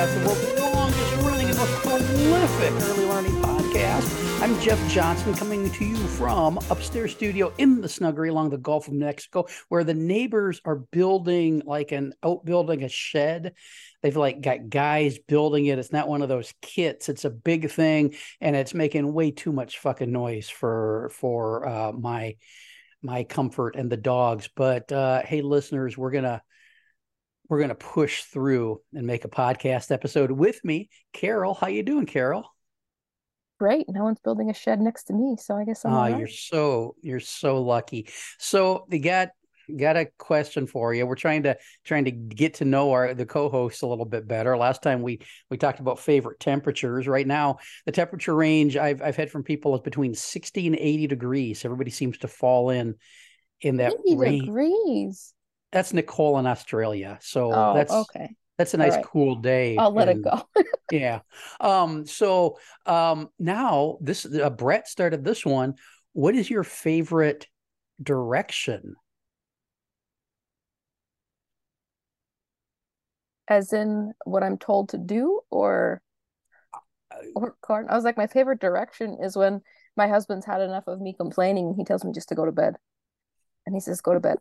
The longest running and most prolific early learning podcast. I'm Jeff Johnson coming to you from upstairs studio in the snuggery along the Gulf of Mexico, where the neighbors are building like an outbuilding a shed. They've like got guys building it. It's not one of those kits. It's a big thing, and it's making way too much fucking noise for for uh, my my comfort and the dogs. But uh, hey, listeners, we're gonna we're going to push through and make a podcast episode with me carol how you doing carol Great. No one's building a shed next to me, so I guess I'm. oh right. you're so you're so lucky so they got got a question for you we're trying to trying to get to know our the co-hosts a little bit better last time we we talked about favorite temperatures right now the temperature range i've i've had from people is between 60 and 80 degrees everybody seems to fall in in that 80 range degrees. That's nicole in australia so Oh, that's okay. that's a nice right. cool day I'll let it go. yeah um so um now this uh, brett started this one what is your favorite direction As in what I'm told to do, or or corn. I was like, my favorite direction is when my husband's had enough of me complaining, and he tells me just to go to bed, and he says, "Go to bed."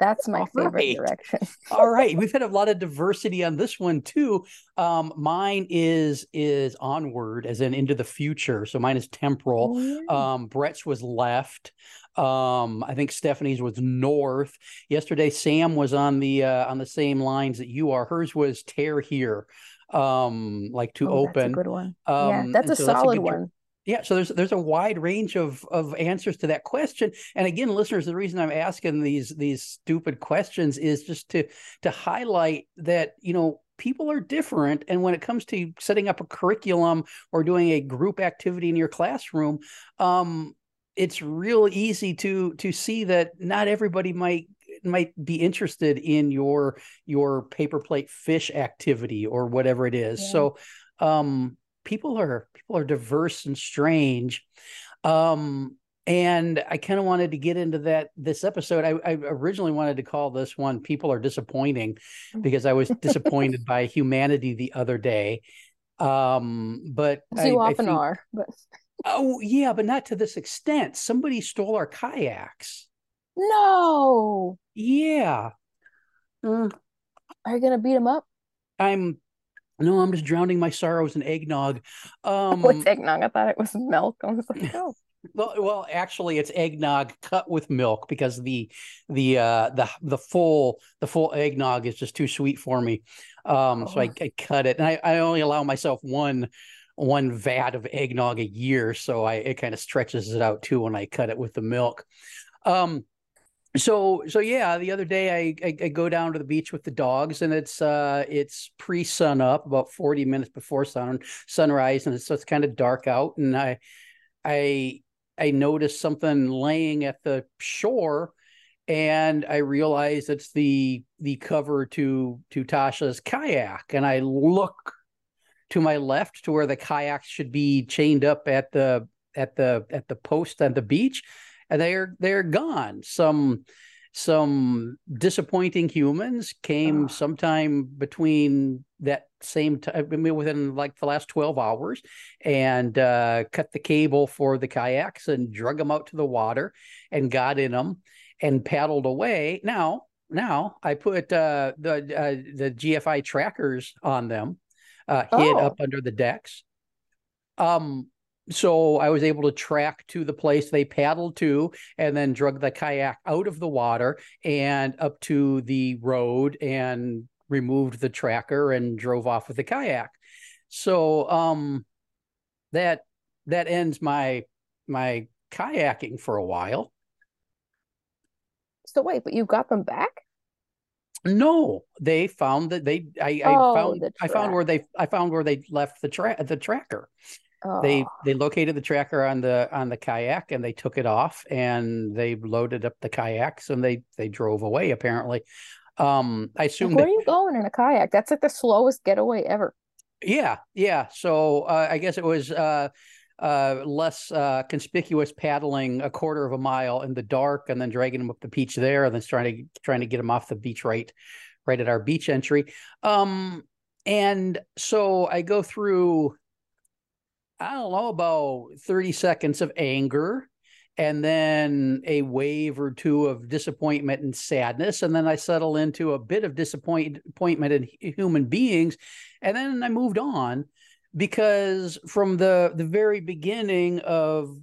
That's my All favorite right. direction. all right we've had a lot of diversity on this one too um mine is is onward as in into the future so mine is temporal Oh, yeah. um brett's was left um i think stephanie's was north yesterday sam was on the uh on the same lines that you are hers was tear here um like to Oh, that's a open good one. um yeah, that's a so solid good tr- one. Yeah, so there's there's a wide range of of answers to that question. And again, listeners, the reason I'm asking these these stupid questions is just to to highlight that, you know, people are different and when it comes to setting up a curriculum or doing a group activity in your classroom, um it's real easy to to see that not everybody might might be interested in your your paper plate fish activity or whatever it is. Yeah. So um people are people are diverse and strange. Um and i kind of wanted to get into that this episode. I, I originally wanted to call this one people are disappointing because i was disappointed by humanity the other day. Um but As you I often think- are, but oh yeah but not to this extent. Somebody stole our kayaks. No. yeah. Mm, Are you gonna beat him up? i'm no i'm just drowning my sorrows in eggnog um What's eggnog? I thought it was milk. I was like, oh. Well, well, actually, it's eggnog cut with milk because the the uh the the full the full eggnog is just too sweet for me. Um, so I, Oh. I cut it, and I, I only allow myself one one vat of eggnog a year, so I it kind of stretches it out too when I cut it with the milk. Um, so so yeah, the other day I, I I go down to the beach with the dogs, and it's uh it's pre sun up, about forty minutes before sun sunrise, and it's so it's kind of dark out, and I I I noticed something laying at the shore and I realize it's the the cover to to Tasha's kayak and I look to my left to where the kayaks should be chained up at the at the at the post on the beach they're they're gone some some disappointing humans came Oh. sometime between that same time I mean, within like the last 12 hours and uh, cut the cable for the kayaks and drug them out to the water and got in them and paddled away. Now, now I put uh, the uh, the GFI trackers on them, uh, hid Oh. up under the decks. Um, so I was able to track to the place they paddled to and then drug the kayak out of the water and up to the road and removed the tracker and drove off with the kayak. So um that that ends my my kayaking for a while. So wait, but you got them back? No, they found that they I, Oh, I found the I found where they I found where they left the track the tracker. They Oh, they located the tracker on the on the kayak and they took it off and they loaded up the kayaks and they they drove away apparently. Um I like, assume where are you going in a kayak? That's like the slowest getaway ever. yeah, yeah. So uh, I guess it was uh uh less uh conspicuous paddling a quarter of a mile in the dark and then dragging them up the beach there and then trying to trying to get them off the beach right right at our beach entry. Um and so I go through I don't know about 30 seconds of anger and then a wave or two of disappointment and sadness. And then I settle into a bit of disappoint disappointment in human beings. And then I moved on because from the the very beginning of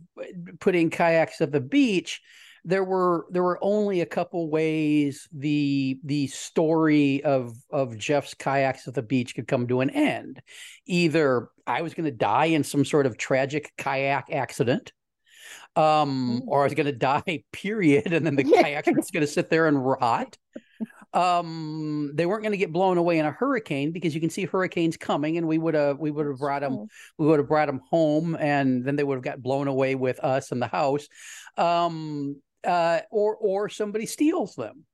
putting kayaks at the beach there were there were only a couple ways the the story of of Jeff's kayaks at the beach could come to an end. Either I was going to die in some sort of tragic kayak accident, um, Mm. or I was going to die, period, and then the kayak was going to sit there and rot. Um, they weren't going to get blown away in a hurricane because you can see hurricanes coming, and we would have we would have brought them we would have brought them home and then they would have got blown away with us in the house um uh or or somebody steals them.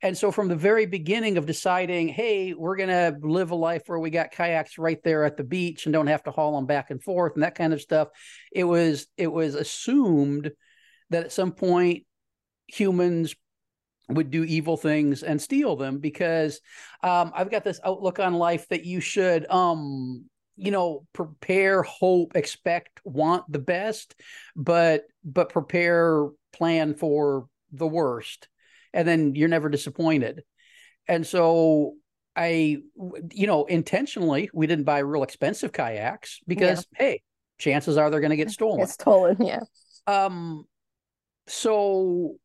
And so from the very beginning of deciding hey we're going to live a life where we got kayaks right there at the beach and don't have to haul them back and forth and that kind of stuff it was it was assumed that at some point humans would do evil things and steal them because um, I've got this outlook on life that you should, um, you know, prepare, hope, expect, want the best, but but prepare, plan for the worst, and then you're never disappointed. And so I, you know, intentionally we didn't buy real expensive kayaks because hey, chances are they're going to get stolen It's stolen, yeah. um so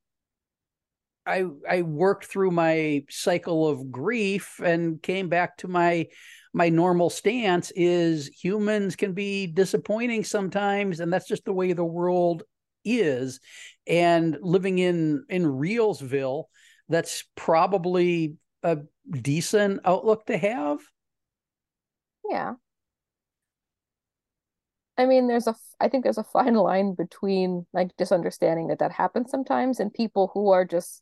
i i worked through my cycle of grief and came back to my my normal stance is humans can be disappointing sometimes and that's just the way the world is and living in in reelsville that's probably a decent outlook to have Yeah. I mean, there's a, I think there's a fine line between like just understanding that that happens sometimes and people who are just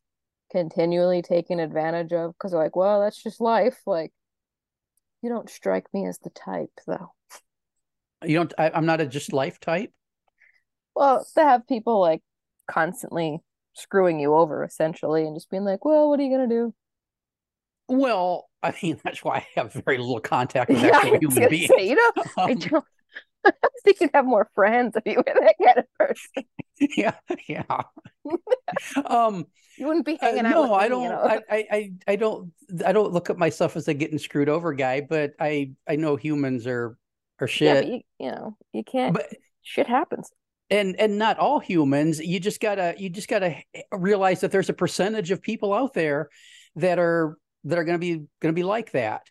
continually taken advantage of because they're like, well, that's just life. Like, you don't strike me as the type, though. you don't I, i'm not a just life type Well, to have people like constantly screwing you over essentially and just being like, well, what are you gonna do? well i mean that's why i have very little contact with Yeah, actual human beings say, you know, I Um, don't I think you'd have more friends if you were that kind of person. yeah yeah um You wouldn't be uh, hanging out no with i me, don't you know. I, I i i don't i don't look at myself as a getting screwed over guy but i i know humans are are Yeah, shit you, you know, you can't. but Shit happens. And and not all humans you just gotta you just gotta realize that there's a percentage of people out there that are that are gonna be gonna be like that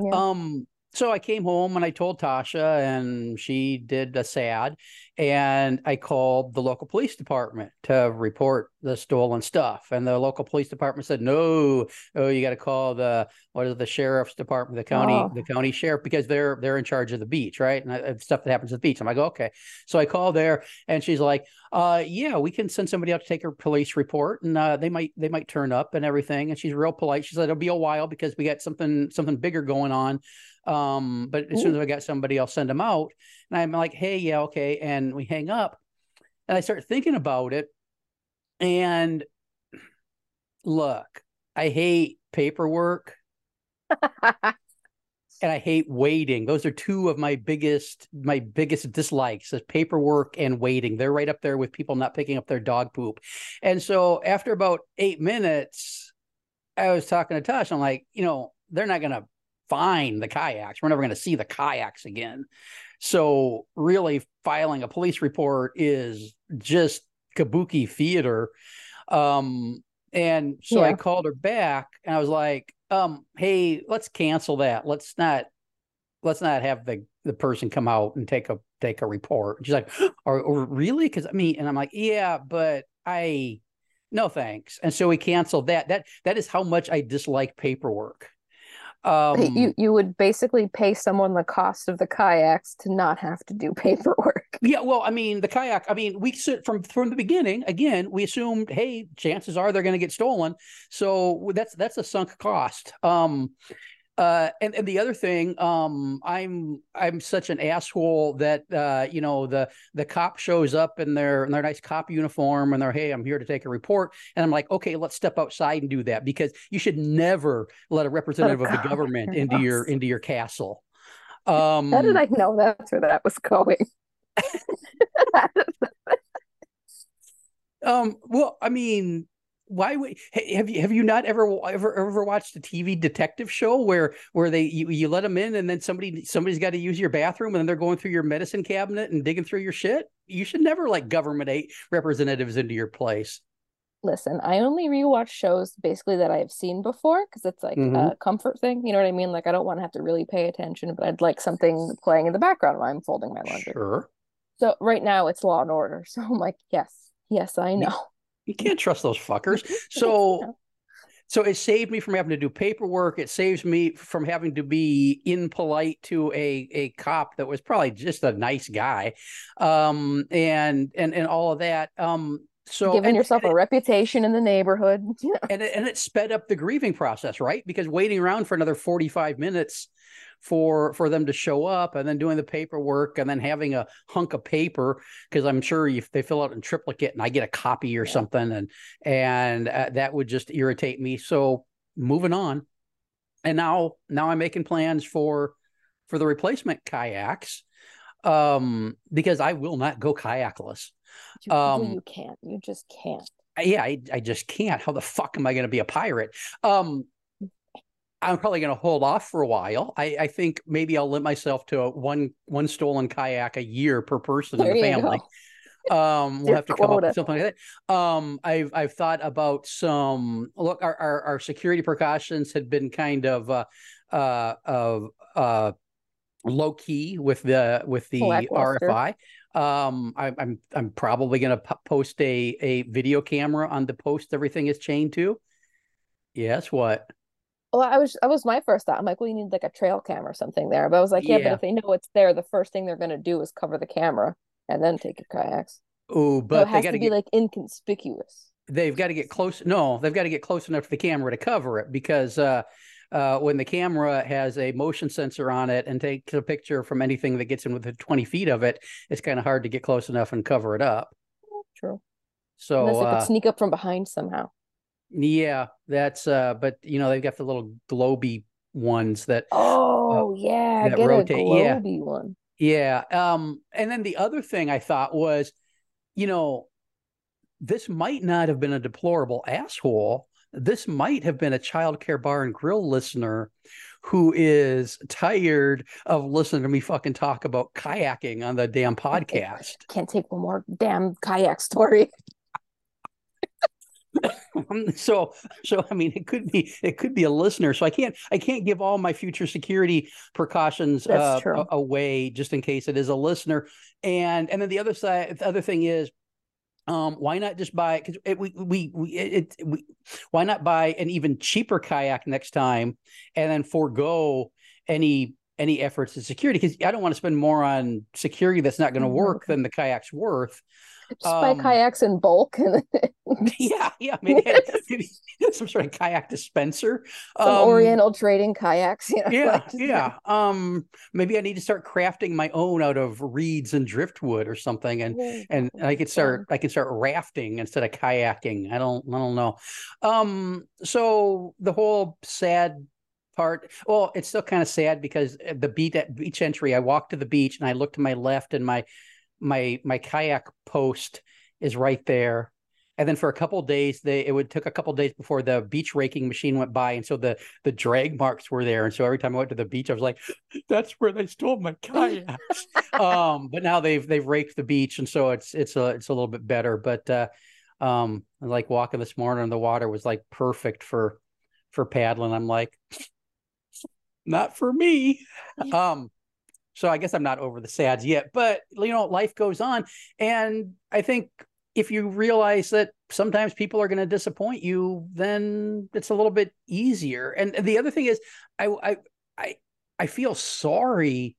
Yeah. Um, so I came home and I told Tasha, and she did a sad. And I called the local police department to report the stolen stuff. And the local police department said, "No, oh, you got to call the what is the sheriff's department, the county, Oh. the county sheriff, because they're they're in charge of the beach, right? And uh, stuff that happens at the beach." I'm like, "Okay." So I call there, and she's like, "Uh, yeah, we can send somebody out to take a police report, and uh, they might they might turn up and everything." And she's real polite. She said, "It'll be a while because we got something something bigger going on." Um, but as soon as I got somebody, I'll send them out. And I'm like, hey, yeah, okay. And we hang up. And I start thinking about it. And look, I hate paperwork and I hate waiting. Those are two of my biggest my biggest dislikes is paperwork and waiting. They're right up there with people not picking up their dog poop. And so after about eight minutes, I was talking to Tosh. I'm like, you know, they're not gonna find the kayaks. We're never going to see the kayaks again. So really filing a police report is just kabuki theater. Um, and so yeah. I called her back and I was like, um, hey, let's cancel that. Let's not let's not have the the person come out and take a take a report. She's like, or, or really? Because I mean, and I'm like, yeah, but I no thanks. And so we canceled that. That that is how much I dislike paperwork. Um, you you would basically pay someone the cost of the kayaks to not have to do paperwork. Yeah, well, I mean, the kayak. I mean, we from from the beginning. Again, we assumed, hey, chances are they're going to get stolen, so that's that's a sunk cost. Um, uh, and, and the other thing, um, I'm I'm such an asshole that uh, you know the the cop shows up in their in their nice cop uniform and they're hey I'm here to take a report and I'm like okay let's step outside and do that because you should never let a representative of the government into your into your castle. Um, How did I know that's where that was going? um. Well, I mean, why would have you have you not ever ever ever watched a TV detective show where where they you, you let them in and then somebody somebody's got to use your bathroom and then they're going through your medicine cabinet and digging through your shit? You should never like government representatives into your place. Listen, I only rewatch shows basically that I've seen before because it's like mm-hmm. a comfort thing. You know what I mean? Like I don't want to have to really pay attention, but I'd like something playing in the background while I'm folding my laundry. Sure. So right now it's Law and Order. So I'm like, yes, yes, I know. You can't trust those fuckers. So so it saved me from having to do paperwork. It saves me from having to be impolite to a a cop that was probably just a nice guy. Um and and and all of that. Um so giving and, yourself and a it, reputation in the neighborhood. and it, and it sped up the grieving process, right? Because waiting around for another 45 minutes for for them to show up and then doing the paperwork and then having a hunk of paper because I'm sure if they fill out in triplicate and I get a copy or yeah. something and and uh, that would just irritate me. So moving on, and now now I'm making plans for for the replacement kayaks um because I will not go kayakless. You, um, you can't. You just can't. Yeah, I, I just can't. How the fuck am I going to be a pirate? Um, I'm probably going to hold off for a while. I, I, think maybe I'll limit myself to a one one stolen kayak a year per person there in the family. Um, we'll have to come up with something like that. Um, I've I've thought about some. Look, our our, our security precautions had been kind of uh, uh, of uh, low key with the with the RFI. Um, I, am I'm, I'm probably going to post a a video camera on the post everything is chained to. Yes, what? Well, I was that was my first thought. I'm like, well, you need like a trail cam or something there. But I was like, yeah, yeah. but if they know it's there, the first thing they're gonna do is cover the camera and then take your kayaks. Oh, but so it has to be get, like inconspicuous. They've got to get close. No, they've got to get close enough to the camera to cover it because uh, uh, when the camera has a motion sensor on it and takes a picture from anything that gets in within 20 feet of it, it's kind of hard to get close enough and cover it up. True. So unless it could uh, sneak up from behind somehow. Yeah, that's uh but you know they've got the little globy ones that uh, Oh uh, yeah, that get rotate. a globy yeah. one. Yeah. Um and then the other thing I thought was, you know, this might not have been a deplorable asshole. This might have been a child care bar and grill listener who is tired of listening to me fucking talk about kayaking on the damn podcast. Can't take one more damn kayak story. so so i mean it could be it could be a listener. So i can't i can't give all my future security precautions uh, away just in case it is a listener. And and then the other side the other thing is um why not just buy because we we, we it, we, why not buy an even cheaper kayak next time and then forego any any efforts in security? Because i don't want to spend more on security that's not going to mm-hmm. work than the kayak's worth just um, buy kayaks in bulk. yeah, yeah, maybe, maybe, some sort of kayak dispenser. Some um, Oriental trading kayaks. You know, yeah, like yeah. Um, maybe I need to start crafting my own out of reeds and driftwood or something, and oh, and, I could start I could start rafting instead of kayaking. I don't I don't know. Um, so the whole sad part. Well, it's still kind of sad because the beach at beach entry, I walked to the beach and I looked to my left and my my my kayak post is right there. And then for a couple days they it would took a couple days before the beach raking machine went by. And so the the drag marks were there. And so every time i went to the beach i was like that's where they stole my kayaks. Um but now they've they've raked the beach. And so it's it's a it's a little bit better. But uh um like walking this morning and the water was like perfect for for paddling. I'm like not for me. Um so I guess I'm not over the sads yet, but you know, life goes on. And I think if you realize that sometimes people are going to disappoint you, then it's a little bit easier. And the other thing is, I I I, I feel sorry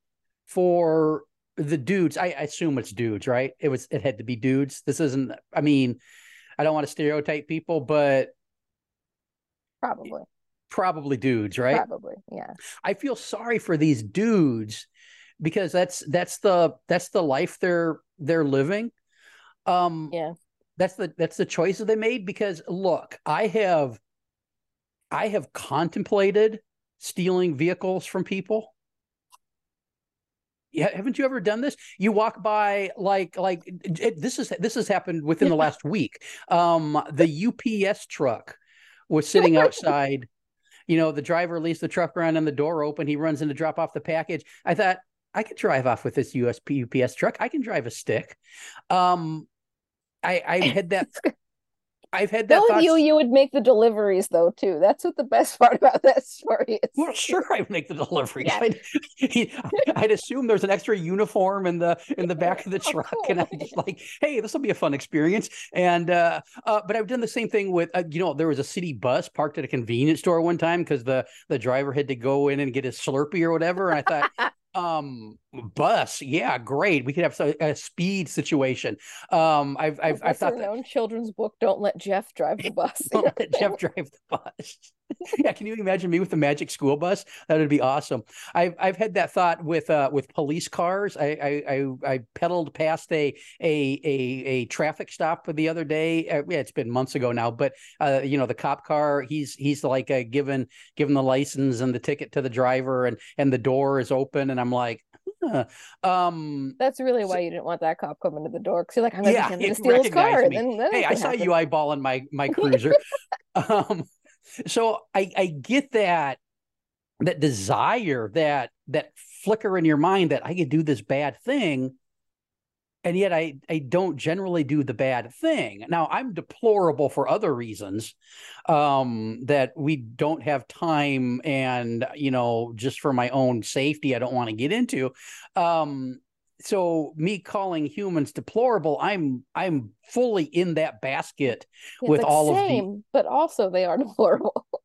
for the dudes. I, I assume it's dudes, right? It was it had to be dudes. This isn't. I mean, I don't want to stereotype people, but probably probably dudes, right? Probably, yeah. I feel sorry for these dudes because that's that's the that's the life they're they're living um, yeah. That's the that's the choices they made because look, I have I have contemplated stealing vehicles from people. Yeah, haven't you ever done this? You walk by like like it, this is this has happened within the last week. Um, the UPS truck was sitting outside. you know, the driver leaves the truck around and the door open. He runs in to drop off the package. I thought I could drive off with this USP UPS truck. I can drive a stick. Um, I I've had that. I've had that. Knowing you, you would make the deliveries though too. That's what the best part about that story is. Well, sure, I would make the deliveries. Yeah. I'd, I'd, assume there's an extra uniform in the in the back of the truck, oh, and I'm just like, hey, this will be a fun experience. And uh, uh, but I've done the same thing with uh, you know there was a city bus parked at a convenience store one time because the the driver had to go in and get his Slurpee or whatever, and I thought um bus. Yeah great. We could have a, speed situation. Um i've i've, I've thought that... children's book don't let jeff drive the bus? Don't let jeff drive the bus yeah can you imagine me with the magic school bus? That would be awesome. I've i've had that thought with uh with police cars. I i i, I pedaled past a a a, a traffic stop the other day. Uh, yeah it's been months ago now but uh you know the cop car he's he's like uh, given given the license and the ticket to the driver and and the door is open and i'm like huh. um that's really why you didn't want that cop coming to the door because you're like i'm gonna, yeah, to steal his car then, then hey i saw happen. you eyeballing my my cruiser. Um so I, I get that that desire that that flicker in your mind that I could do this bad thing, and yet I I don't generally do the bad thing. Now I'm deplorable for other reasons, um, that we don't have time, and you know, just for my own safety, I don't want to get into. Um, so me calling humans deplorable i'm i'm fully in that basket it's with like all same, of the but also they are deplorable.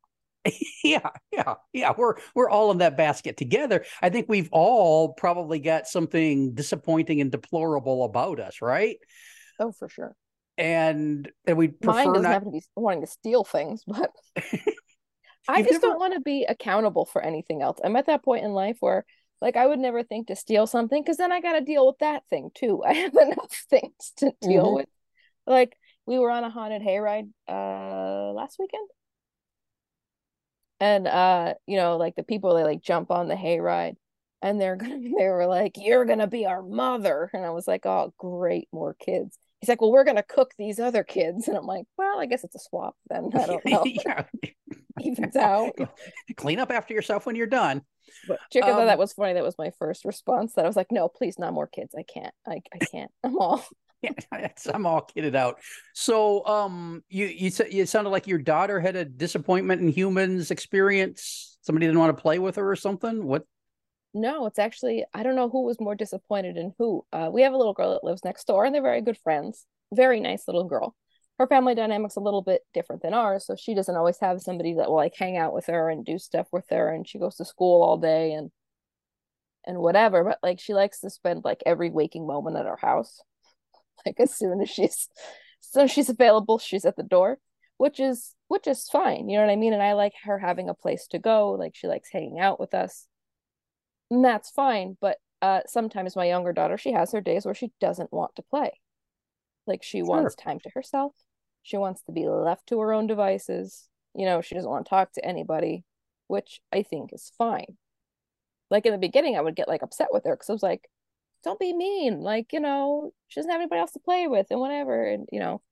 Yeah yeah yeah we're we're all in that basket together. I think we've all probably got something disappointing and deplorable about us right? Oh for sure. And and we prefer Mine doesn't not... have to be wanting to steal things but i just never... don't want to be accountable for anything else. I'm at that point in life where like I would never think to steal something because then I got to deal with that thing too. I have enough things to deal mm-hmm. with. Like we were on a haunted hayride uh last weekend. And uh, you know, like the people they like jump on the hayride and they're gonna they were like, You're gonna be our mother. And I was like, Oh, great, more kids. He's like, Well, we're gonna cook these other kids. And I'm like, Well, I guess it's a swap then. I don't know. yeah. Evens out. Clean up after yourself when you're done. But Chica um, thought that was funny. That was my first response. That I was like, no, please, not more kids. I can't. I, I can't. I'm all. yeah, I'm all kidded out. So, um, you you said it sounded like your daughter had a disappointment in humans experience. Somebody didn't want to play with her or something. What? No, it's actually I don't know who was more disappointed in who. Uh, we have a little girl that lives next door, and they're very good friends. Very nice little girl her family dynamic's a little bit different than ours so she doesn't always have somebody that will like hang out with her and do stuff with her and she goes to school all day and and whatever but like she likes to spend like every waking moment at our house like as soon as she's so she's available she's at the door which is which is fine you know what i mean and i like her having a place to go like she likes hanging out with us and that's fine but uh sometimes my younger daughter she has her days where she doesn't want to play like she sure. wants time to herself. She wants to be left to her own devices. You know, she doesn't want to talk to anybody, which I think is fine. Like in the beginning, I would get like upset with her because I was like, don't be mean. Like, you know, she doesn't have anybody else to play with and whatever. And, you know,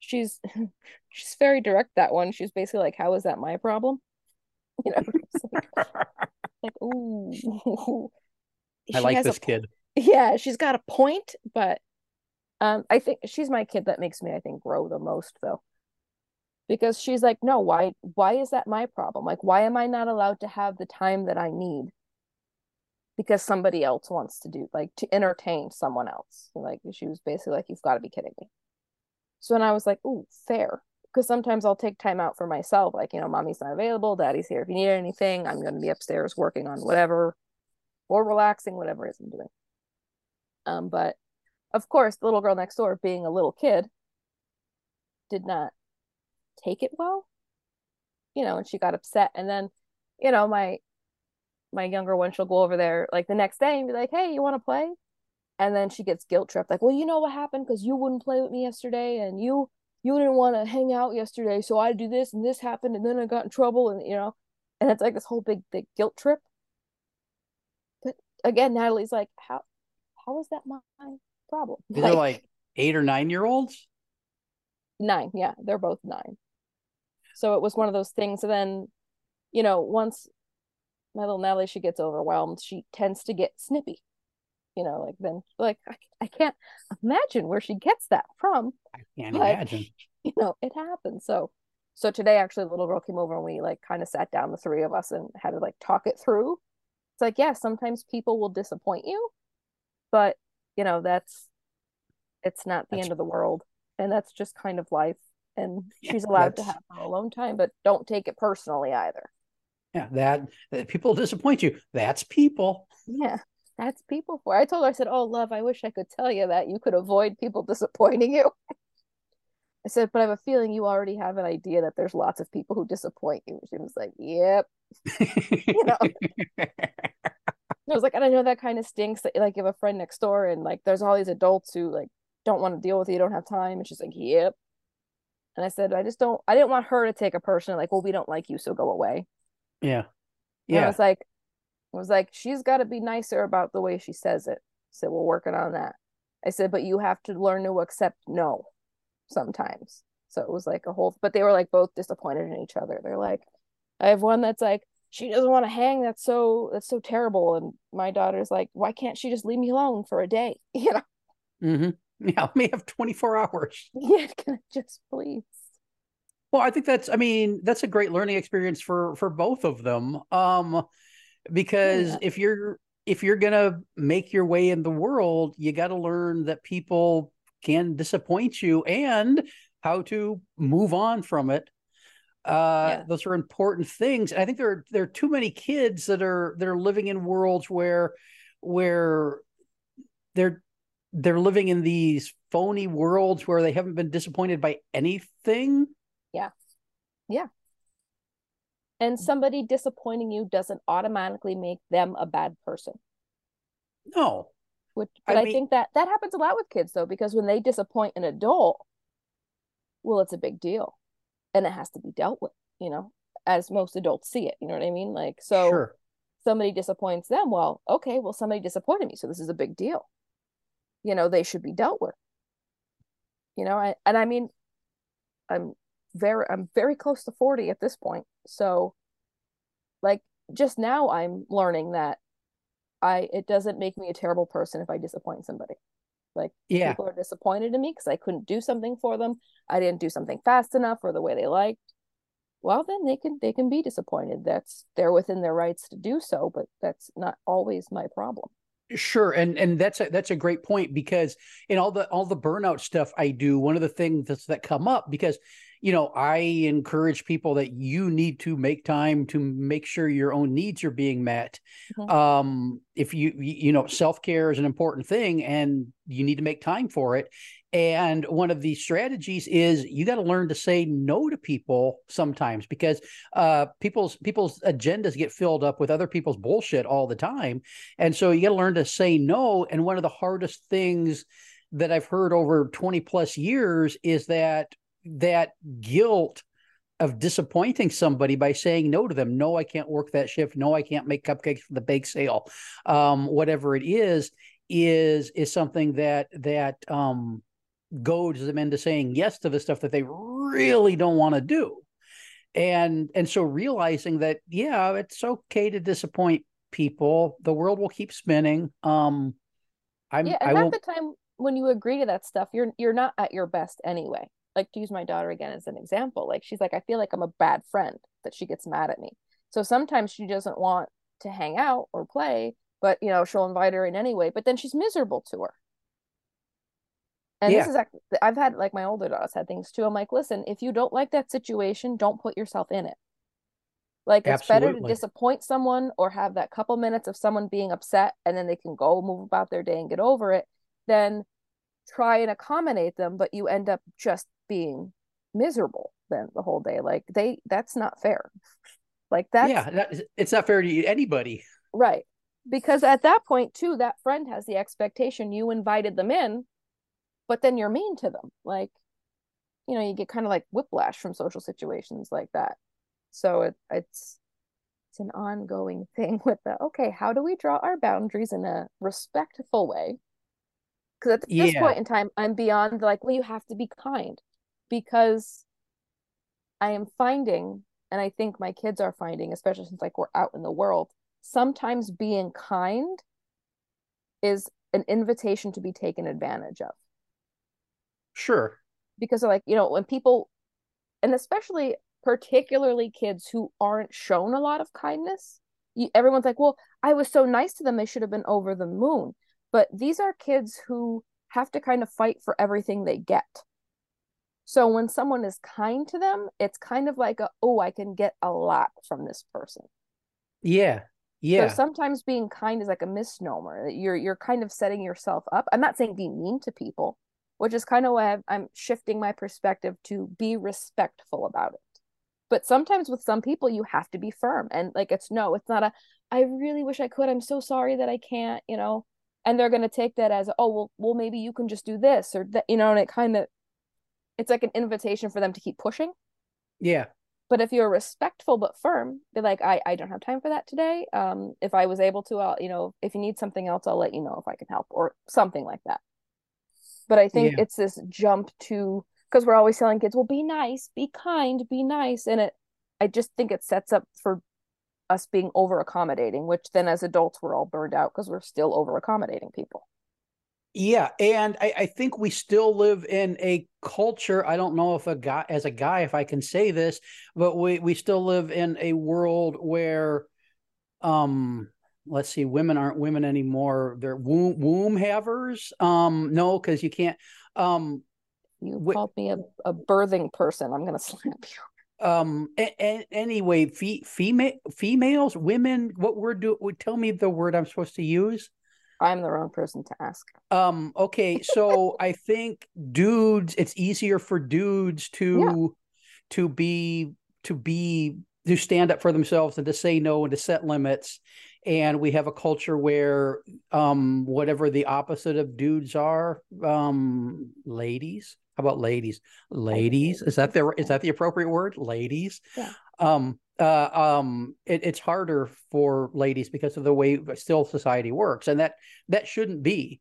she's she's very direct that one. She's basically like, How is that my problem? You know, like, like, ooh. I like this a, kid. Yeah, she's got a point, but um, I think she's my kid that makes me, I think, grow the most though. Because she's like, no, why why is that my problem? Like, why am I not allowed to have the time that I need? Because somebody else wants to do like to entertain someone else. Like she was basically like, You've got to be kidding me. So and I was like, oh, fair. Because sometimes I'll take time out for myself. Like, you know, mommy's not available. Daddy's here if you need anything. I'm going to be upstairs working on whatever or relaxing, whatever it is I'm doing. Um, but of course, the little girl next door, being a little kid, did not take it well. You know, and she got upset. And then, you know, my my younger one, she'll go over there like the next day and be like, "Hey, you want to play?" and then she gets guilt tripped like well you know what happened because you wouldn't play with me yesterday and you you didn't want to hang out yesterday so i do this and this happened and then i got in trouble and you know and it's like this whole big big guilt trip. But again natalie's like how how is that my problem? They're like, like eight or nine year olds? Nine yeah they're both nine. So it was one of those things and then you know once my little natalie she gets overwhelmed she tends to get snippy you know, like then like I, I can't imagine where she gets that from. I can't but, imagine. You know, it happens. So so today actually the little girl came over and we like kind of sat down the three of us and had to like talk it through. It's like, yeah, sometimes people will disappoint you, but you know, that's it's not the that's... end of the world. And that's just kind of life. And she's allowed to have her alone time, but don't take it personally either. Yeah, that, that people disappoint you. That's people. Yeah that's people for. I told her, I said, Oh, love, I wish I could tell you that you could avoid people disappointing you. I said, but I have a feeling you already have an idea that there's lots of people who disappoint you. She was like, Yep. you know. I was like, and I know that kind of stinks that like you have a friend next door and like there's all these adults who like don't want to deal with you, don't have time. And she's like, Yep. And I said, I just don't I didn't want her to take a person like, well, we don't like you, so go away. Yeah. Yeah. And I was like, was like, she's got to be nicer about the way she says it. I said, we're working on that. I said, but you have to learn to accept no sometimes. So it was like a whole, but they were like both disappointed in each other. They're like, I have one that's like, she doesn't want to hang. That's so, that's so terrible. And my daughter's like, why can't she just leave me alone for a day? You know? Mm-hmm. Yeah. Let me have 24 hours. Yeah. Can I just please? Well, I think that's, I mean, that's a great learning experience for, for both of them. Um, because yeah. if you're if you're gonna make your way in the world you got to learn that people can disappoint you and how to move on from it. Uh yeah. those are important things. I think there are there are too many kids that are that are living in worlds where where they're they're living in these phony worlds where they haven't been disappointed by anything. Yeah. Yeah and somebody disappointing you doesn't automatically make them a bad person. No. Which, but I, I mean, think that that happens a lot with kids though because when they disappoint an adult well it's a big deal. And it has to be dealt with you know as most adults see it you know what i mean? Like so sure. somebody disappoints them well okay well somebody disappointed me so this is a big deal. You know they should be dealt with. You know I, and i mean i'm very I'm very close to 40 at this point. So like just now I'm learning that I it doesn't make me a terrible person if I disappoint somebody. Like yeah. people are disappointed in me because I couldn't do something for them. I didn't do something fast enough or the way they liked. Well, then they can they can be disappointed. That's they're within their rights to do so, but that's not always my problem. Sure, and and that's a that's a great point because in all the all the burnout stuff I do, one of the things that's that come up because you know, I encourage people that you need to make time to make sure your own needs are being met. Mm-hmm. Um, if you, you know, self care is an important thing and you need to make time for it. And one of the strategies is you got to learn to say no to people sometimes because uh, people's people's agendas get filled up with other people's bullshit all the time, and so you got to learn to say no. And one of the hardest things that I've heard over twenty plus years is that that guilt of disappointing somebody by saying no to them. No, I can't work that shift. No, I can't make cupcakes for the bake sale. Um, whatever it is, is is something that that um, goads them into saying yes to the stuff that they really don't want to do and and so realizing that yeah it's okay to disappoint people the world will keep spinning um i'm yeah and I half the time when you agree to that stuff you're you're not at your best anyway like to use my daughter again as an example like she's like i feel like i'm a bad friend that she gets mad at me so sometimes she doesn't want to hang out or play but you know she'll invite her in anyway but then she's miserable to her and yeah. this is actually, I've had like my older daughters had things too. I'm like, listen, if you don't like that situation, don't put yourself in it. Like it's Absolutely. better to disappoint someone or have that couple minutes of someone being upset and then they can go move about their day and get over it than try and accommodate them, but you end up just being miserable then the whole day. Like they that's not fair. Like that Yeah, that, it's not fair to anybody. Right. Because at that point too, that friend has the expectation you invited them in but then you're mean to them like you know you get kind of like whiplash from social situations like that so it, it's it's an ongoing thing with the okay how do we draw our boundaries in a respectful way because at this yeah. point in time i'm beyond like well you have to be kind because i am finding and i think my kids are finding especially since like we're out in the world sometimes being kind is an invitation to be taken advantage of Sure. Because like, you know, when people and especially particularly kids who aren't shown a lot of kindness, you, everyone's like, "Well, I was so nice to them, they should have been over the moon." But these are kids who have to kind of fight for everything they get. So when someone is kind to them, it's kind of like a, "Oh, I can get a lot from this person." Yeah. Yeah. So sometimes being kind is like a misnomer. You're you're kind of setting yourself up. I'm not saying be mean to people, which is kind of why I'm shifting my perspective to be respectful about it. But sometimes with some people, you have to be firm. And like, it's no, it's not a, I really wish I could. I'm so sorry that I can't, you know, and they're going to take that as, oh, well, well, maybe you can just do this or that, you know, and it kind of, it's like an invitation for them to keep pushing. Yeah. But if you're respectful but firm, they're like, I, I don't have time for that today. Um, if I was able to, I'll, you know, if you need something else, I'll let you know if I can help or something like that. But I think yeah. it's this jump to because we're always telling kids, well, be nice, be kind, be nice. And it I just think it sets up for us being over accommodating, which then as adults we're all burned out because we're still over accommodating people. Yeah, and I, I, think we still live in a culture. I don't know if a guy, as a guy, if I can say this, but we we still live in a world where, um, let's see, women aren't women anymore. They're womb womb havers. Um, no, because you can't. Um, you called me a, a birthing person. I'm gonna slap you. Um. A- a- anyway, fe- female females, women. What word do? Tell me the word I'm supposed to use. I'm the wrong person to ask. Um. Okay. So I think dudes. It's easier for dudes to yeah. to be to be to stand up for themselves and to say no and to set limits and we have a culture where um, whatever the opposite of dudes are um, ladies how about ladies ladies is that the is that the appropriate word ladies yeah. um uh, um it, it's harder for ladies because of the way still society works and that that shouldn't be.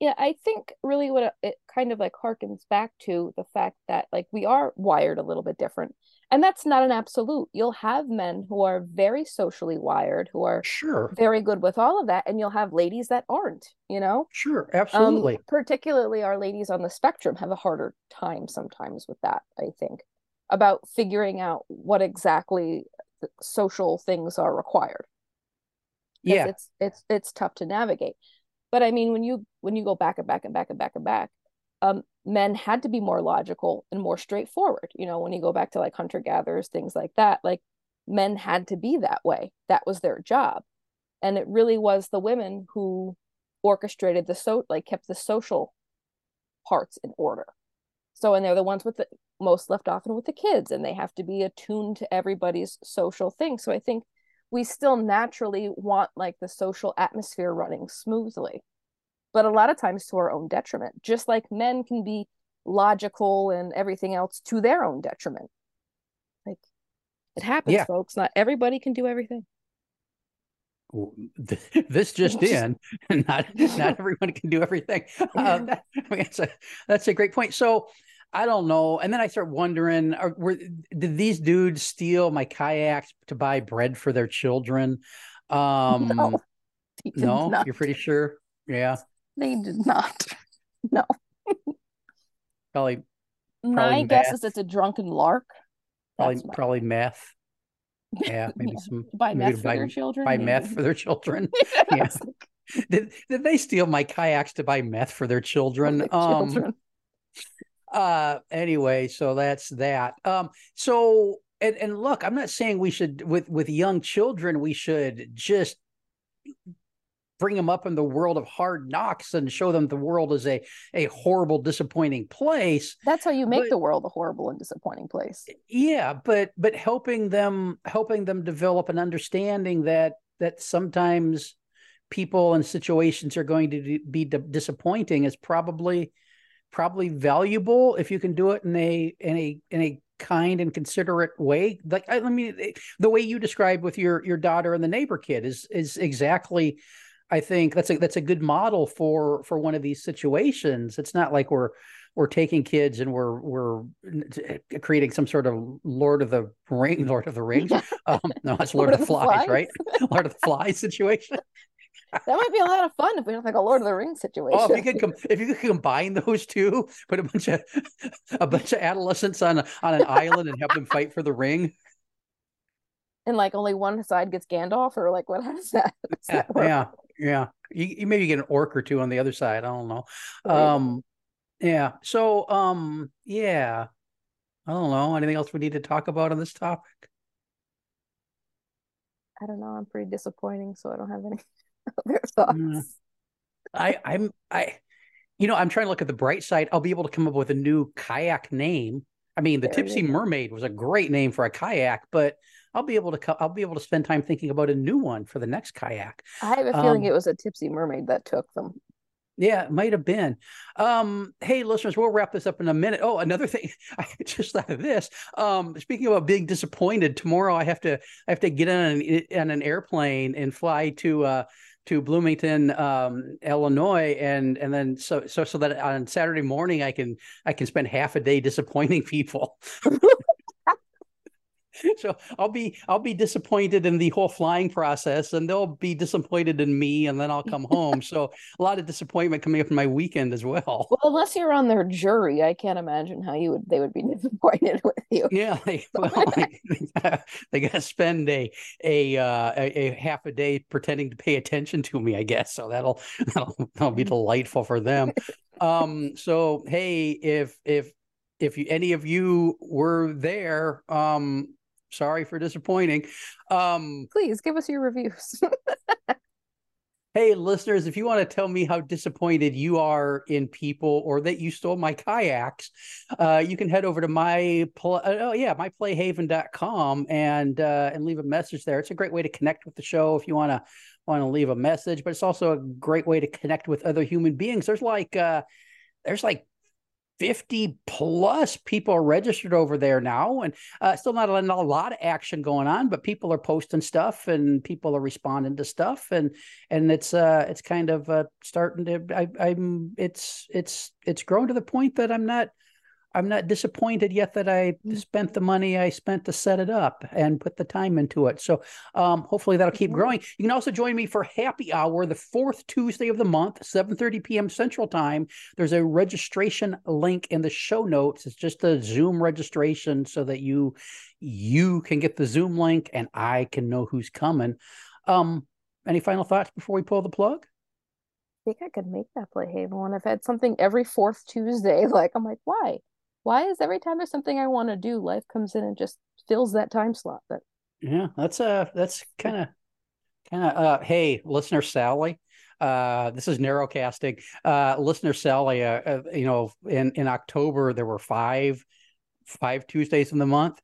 Yeah i think really what it kind of like harkens back to the fact that like we are wired a little bit different and that's not an absolute. You'll have men who are very socially wired who are sure. very good with all of that and you'll have ladies that aren't you know? Sure absolutely. um, particularly our ladies on the spectrum have a harder time sometimes with that i think about figuring out what exactly social things are required yeah it's it's it's tough to navigate but i mean when you when you go back and back and back and back and back um, men had to be more logical and more straightforward. You know, when you go back to like hunter gatherers, things like that, like men had to be that way. That was their job. And it really was the women who orchestrated the so like kept the social parts in order. So and they're the ones with the most left often with the kids and they have to be attuned to everybody's social thing. So I think we still naturally want like the social atmosphere running smoothly but a lot of times to our own detriment, just like men can be logical and everything else to their own detriment. Like it happens, yeah. folks. Not everybody can do everything. this just in not not everyone can do everything uh, that, I mean, that's a that's a great point so i don't know and then i start wondering are, were did these dudes steal my kayaks to buy bread for their children um no, no not. you're pretty sure yeah they did not no probably, probably my guess is it's a drunken lark probably probably meth yeah, maybe yeah. some buy maybe meth for buy, their children. Buy maybe. meth for their children. yeah. did did they steal my kayaks to buy meth for their children? Their um, children. Uh anyway, so that's that. Um so and, and look, I'm not saying we should with with young children we should just bring them up in the world of hard knocks and show them the world is a a horrible disappointing place that's how you make but, the world a horrible and disappointing place yeah but but helping them helping them develop an understanding that that sometimes people and situations are going to be disappointing is probably probably valuable if you can do it in a in a in a kind and considerate way like i mean the way you described with your your daughter and the neighbor kid is is exactly I think that's a that's a good model for for one of these situations. It's not like we're we're taking kids and we're we're creating some sort of Lord of the Ring, Lord of the Rings. Um, no, it's Lord, Lord of the Flies, flies? right? Lord of the Flies situation. that might be a lot of fun if we don't like a Lord of the Rings situation. Oh, if you could com- if you could combine those two, put a bunch of a bunch of adolescents on on an island and have them fight for the ring. And like only one side gets Gandalf, or like what? Does that? yeah, yeah, yeah. You, you, maybe get an orc or two on the other side. I don't know. Right. Um, yeah. So, um, yeah. I don't know. Anything else we need to talk about on this topic? I don't know. I'm pretty disappointing, so I don't have any other thoughts. Mm. I, I'm, I, you know, I'm trying to look at the bright side. I'll be able to come up with a new kayak name. I mean, the there Tipsy Mermaid was a great name for a kayak, but I'll be able to I'll be able to spend time thinking about a new one for the next kayak. I have a feeling um, it was a tipsy mermaid that took them. Yeah, it might have been. Um, hey, listeners, we'll wrap this up in a minute. Oh, another thing, I just thought of this. Um, speaking about being disappointed, tomorrow I have to I have to get on an, on an airplane and fly to uh, to Bloomington, um, Illinois, and and then so so so that on Saturday morning I can I can spend half a day disappointing people. so I'll be I'll be disappointed in the whole flying process, and they'll be disappointed in me, and then I'll come home. so a lot of disappointment coming up in my weekend as well. Well, unless you're on their jury, I can't imagine how you would they would be disappointed with you. Yeah, they, well, they got to spend a a, uh, a, a half a day pretending to pay attention to me, I guess. So that'll that'll, that'll be delightful for them. um. So hey, if if if you, any of you were there, um, sorry for disappointing. Um, Please give us your reviews. hey, listeners, if you want to tell me how disappointed you are in people or that you stole my kayaks, uh, you can head over to my pl- uh, oh yeah myplayhaven.com and uh, and leave a message there. It's a great way to connect with the show if you want to want to leave a message, but it's also a great way to connect with other human beings. There's like uh, there's like 50 plus people registered over there now and uh, still not a, not a, lot of action going on but people are posting stuff and people are responding to stuff and and it's uh it's kind of uh starting to I, i'm it's it's it's grown to the point that i'm not I'm not disappointed yet that I mm. spent the money I spent to set it up and put the time into it. So um, hopefully that'll keep growing. You can also join me for happy hour the fourth Tuesday of the month, 7:30 p.m. Central Time. There's a registration link in the show notes. It's just a Zoom registration so that you you can get the Zoom link and I can know who's coming. Um, any final thoughts before we pull the plug? I think I could make that play Haven. I've had something every fourth Tuesday. Like I'm like, why? Why is every time there's something I want to do, life comes in and just fills that time slot? But yeah, that's uh that's kind of kind of uh hey, listener Sally. Uh, this is narrowcasting. Uh, listener Sally, uh, uh, you know, in in October there were five five Tuesdays in the month.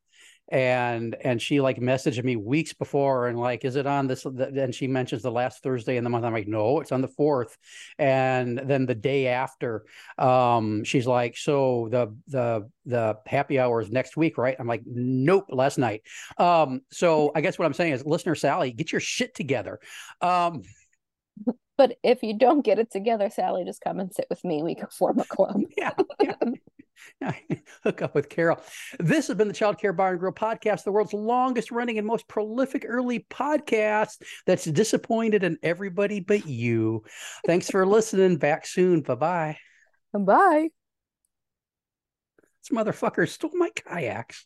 And and she like messaged me weeks before and like is it on this and she mentions the last thursday in the month i'm like no it's on the fourth and then the day after um she's like so the the the happy hour is next week right i'm like nope last night um so i guess what i'm saying is listener sally get your shit together um but if you don't get it together, Sally, just come and sit with me. We can form a club. yeah. yeah. Hook up with Carol. This has been the Child Care Bar and Grill podcast, the world's longest running and most prolific early podcast that's disappointed in everybody but you. Thanks for listening. Back soon. Bye bye. Bye. This motherfucker stole my kayaks.